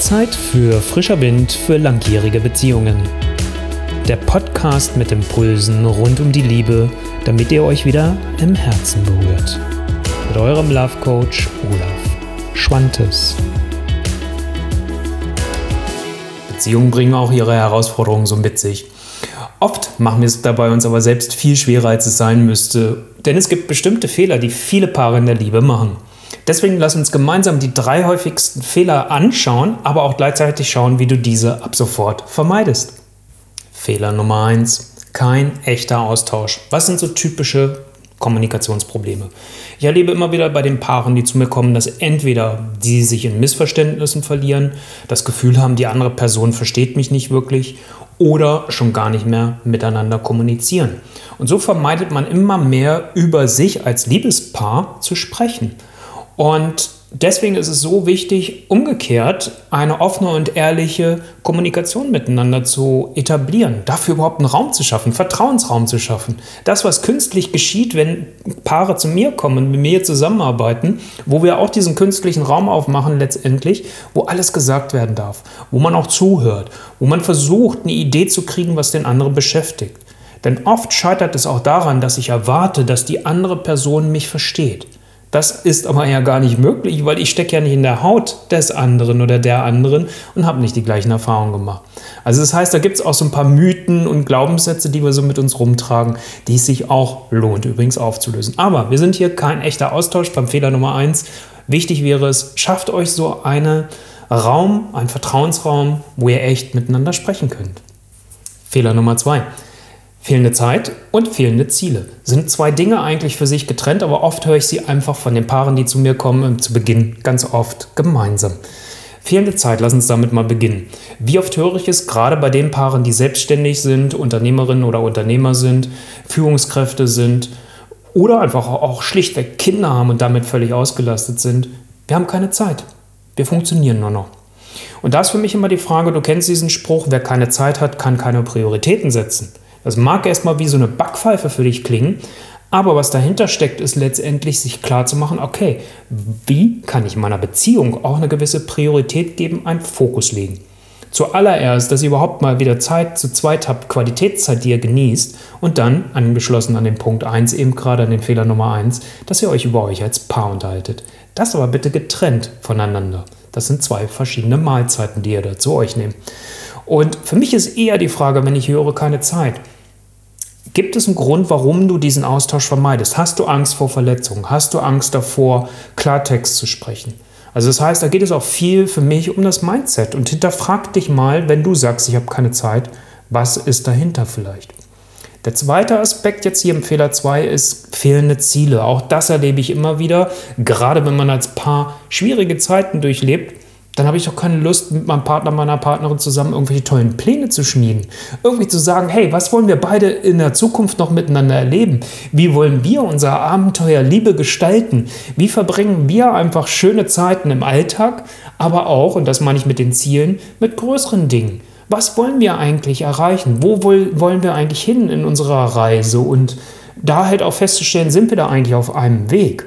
Zeit für frischer Wind für langjährige Beziehungen. Der Podcast mit Impulsen rund um die Liebe, damit ihr euch wieder im Herzen berührt. Mit eurem Love Coach Olaf Schwantes. Beziehungen bringen auch ihre Herausforderungen so mit sich. Oft machen wir es dabei uns aber selbst viel schwerer, als es sein müsste, denn es gibt bestimmte Fehler, die viele Paare in der Liebe machen. Deswegen lass uns gemeinsam die drei häufigsten Fehler anschauen, aber auch gleichzeitig schauen, wie du diese ab sofort vermeidest. Fehler Nummer eins: Kein echter Austausch. Was sind so typische Kommunikationsprobleme? Ich erlebe immer wieder bei den Paaren, die zu mir kommen, dass entweder sie sich in Missverständnissen verlieren, das Gefühl haben, die andere Person versteht mich nicht wirklich oder schon gar nicht mehr miteinander kommunizieren. Und so vermeidet man immer mehr über sich als Liebespaar zu sprechen. Und deswegen ist es so wichtig, umgekehrt eine offene und ehrliche Kommunikation miteinander zu etablieren, dafür überhaupt einen Raum zu schaffen, Vertrauensraum zu schaffen. Das, was künstlich geschieht, wenn Paare zu mir kommen und mit mir zusammenarbeiten, wo wir auch diesen künstlichen Raum aufmachen letztendlich, wo alles gesagt werden darf, wo man auch zuhört, wo man versucht, eine Idee zu kriegen, was den anderen beschäftigt. Denn oft scheitert es auch daran, dass ich erwarte, dass die andere Person mich versteht. Das ist aber ja gar nicht möglich, weil ich stecke ja nicht in der Haut des anderen oder der anderen und habe nicht die gleichen Erfahrungen gemacht. Also das heißt, da gibt es auch so ein paar Mythen und Glaubenssätze, die wir so mit uns rumtragen, die es sich auch lohnt übrigens aufzulösen. Aber wir sind hier kein echter Austausch beim Fehler Nummer eins. Wichtig wäre es, schafft euch so einen Raum, einen Vertrauensraum, wo ihr echt miteinander sprechen könnt. Fehler Nummer zwei. Fehlende Zeit und fehlende Ziele sind zwei Dinge eigentlich für sich getrennt, aber oft höre ich sie einfach von den Paaren, die zu mir kommen, zu Beginn ganz oft gemeinsam. Fehlende Zeit, lass uns damit mal beginnen. Wie oft höre ich es gerade bei den Paaren, die selbstständig sind, Unternehmerinnen oder Unternehmer sind, Führungskräfte sind oder einfach auch schlichtweg Kinder haben und damit völlig ausgelastet sind. Wir haben keine Zeit. Wir funktionieren nur noch. Und da ist für mich immer die Frage, du kennst diesen Spruch, wer keine Zeit hat, kann keine Prioritäten setzen. Das mag erstmal wie so eine Backpfeife für dich klingen, aber was dahinter steckt, ist letztendlich sich klar zu machen, okay, wie kann ich meiner Beziehung auch eine gewisse Priorität geben, einen Fokus legen. Zuallererst, dass ihr überhaupt mal wieder Zeit zu zweit habt, Qualitätszeit, die ihr genießt und dann, angeschlossen an den Punkt 1, eben gerade an den Fehler Nummer 1, dass ihr euch über euch als Paar unterhaltet. Das aber bitte getrennt voneinander. Das sind zwei verschiedene Mahlzeiten, die ihr da zu euch nehmt. Und für mich ist eher die Frage, wenn ich höre, keine Zeit. Gibt es einen Grund, warum du diesen Austausch vermeidest? Hast du Angst vor Verletzungen? Hast du Angst davor, Klartext zu sprechen? Also das heißt, da geht es auch viel für mich um das Mindset. Und hinterfrag dich mal, wenn du sagst, ich habe keine Zeit, was ist dahinter vielleicht? Der zweite Aspekt jetzt hier im Fehler 2 ist fehlende Ziele. Auch das erlebe ich immer wieder, gerade wenn man als Paar schwierige Zeiten durchlebt dann habe ich doch keine Lust, mit meinem Partner, meiner Partnerin zusammen irgendwelche tollen Pläne zu schmieden. Irgendwie zu sagen, hey, was wollen wir beide in der Zukunft noch miteinander erleben? Wie wollen wir unser Abenteuer Liebe gestalten? Wie verbringen wir einfach schöne Zeiten im Alltag, aber auch, und das meine ich mit den Zielen, mit größeren Dingen? Was wollen wir eigentlich erreichen? Wo wollen wir eigentlich hin in unserer Reise? Und da halt auch festzustellen, sind wir da eigentlich auf einem Weg?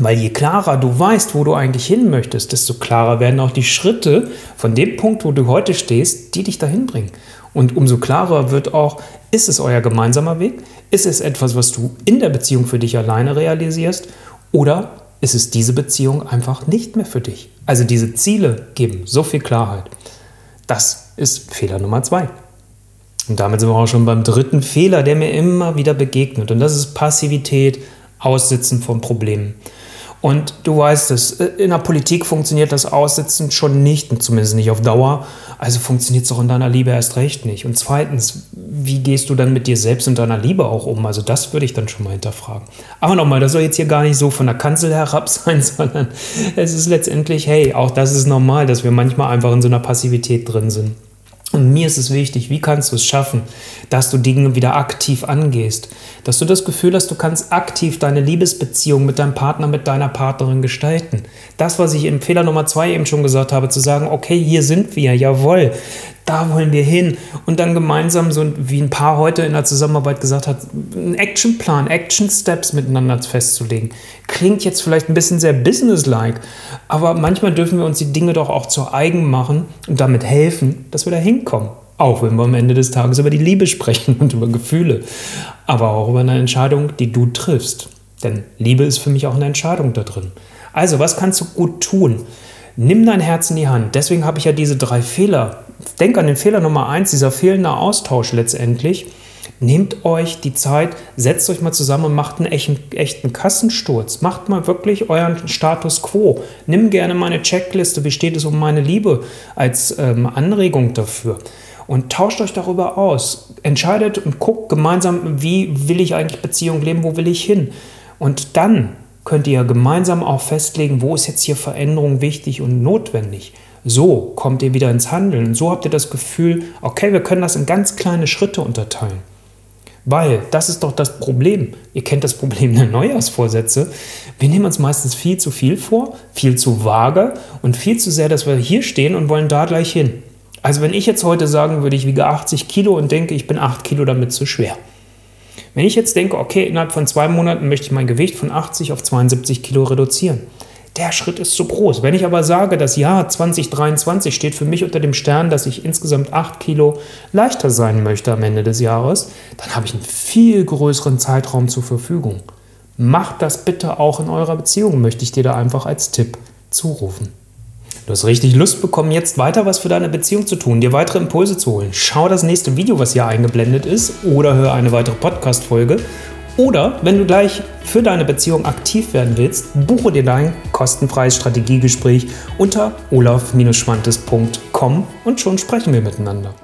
Weil je klarer du weißt, wo du eigentlich hin möchtest, desto klarer werden auch die Schritte von dem Punkt, wo du heute stehst, die dich dahin bringen. Und umso klarer wird auch, ist es euer gemeinsamer Weg? Ist es etwas, was du in der Beziehung für dich alleine realisierst? Oder ist es diese Beziehung einfach nicht mehr für dich? Also diese Ziele geben so viel Klarheit. Das ist Fehler Nummer zwei. Und damit sind wir auch schon beim dritten Fehler, der mir immer wieder begegnet. Und das ist Passivität, Aussitzen von Problemen. Und du weißt es, in der Politik funktioniert das Aussitzen schon nicht, zumindest nicht auf Dauer. Also funktioniert es auch in deiner Liebe erst recht nicht. Und zweitens, wie gehst du dann mit dir selbst und deiner Liebe auch um? Also das würde ich dann schon mal hinterfragen. Aber nochmal, das soll jetzt hier gar nicht so von der Kanzel herab sein, sondern es ist letztendlich, hey, auch das ist normal, dass wir manchmal einfach in so einer Passivität drin sind. Und mir ist es wichtig, wie kannst du es schaffen, dass du Dinge wieder aktiv angehst, dass du das Gefühl hast, du kannst aktiv deine Liebesbeziehung mit deinem Partner, mit deiner Partnerin gestalten. Das, was ich im Fehler Nummer zwei eben schon gesagt habe, zu sagen, okay, hier sind wir, jawohl, da wollen wir hin. Und dann gemeinsam, so wie ein Paar heute in der Zusammenarbeit gesagt hat, einen Actionplan, Action Steps miteinander festzulegen. Klingt jetzt vielleicht ein bisschen sehr businesslike, aber manchmal dürfen wir uns die Dinge doch auch zu eigen machen und damit helfen, dass wir da hinkommen. Auch wenn wir am Ende des Tages über die Liebe sprechen und über Gefühle, aber auch über eine Entscheidung, die du triffst. Denn Liebe ist für mich auch eine Entscheidung da drin. Also, was kannst du gut tun? Nimm dein Herz in die Hand. Deswegen habe ich ja diese drei Fehler. Denk an den Fehler Nummer eins, dieser fehlende Austausch letztendlich. Nehmt euch die Zeit, setzt euch mal zusammen und macht einen echten, echten Kassensturz. Macht mal wirklich euren Status quo. Nimm gerne meine Checkliste, wie steht es um meine Liebe, als ähm, Anregung dafür. Und tauscht euch darüber aus. Entscheidet und guckt gemeinsam, wie will ich eigentlich Beziehung leben, wo will ich hin. Und dann könnt ihr gemeinsam auch festlegen, wo ist jetzt hier Veränderung wichtig und notwendig. So kommt ihr wieder ins Handeln. So habt ihr das Gefühl, okay, wir können das in ganz kleine Schritte unterteilen. Weil das ist doch das Problem. Ihr kennt das Problem der Neujahrsvorsätze. Wir nehmen uns meistens viel zu viel vor, viel zu vage und viel zu sehr, dass wir hier stehen und wollen da gleich hin. Also wenn ich jetzt heute sagen würde, ich wiege 80 Kilo und denke, ich bin 8 Kilo damit zu schwer wenn ich jetzt denke, okay, innerhalb von zwei Monaten möchte ich mein Gewicht von 80 auf 72 Kilo reduzieren, der Schritt ist zu groß. Wenn ich aber sage, das Jahr 2023 steht für mich unter dem Stern, dass ich insgesamt 8 Kilo leichter sein möchte am Ende des Jahres, dann habe ich einen viel größeren Zeitraum zur Verfügung. Macht das bitte auch in eurer Beziehung, möchte ich dir da einfach als Tipp zurufen. Du hast richtig Lust bekommen, jetzt weiter was für deine Beziehung zu tun, dir weitere Impulse zu holen. Schau das nächste Video, was hier eingeblendet ist, oder hör eine weitere Podcast-Folge. Oder wenn du gleich für deine Beziehung aktiv werden willst, buche dir dein kostenfreies Strategiegespräch unter olaf-schwantes.com und schon sprechen wir miteinander.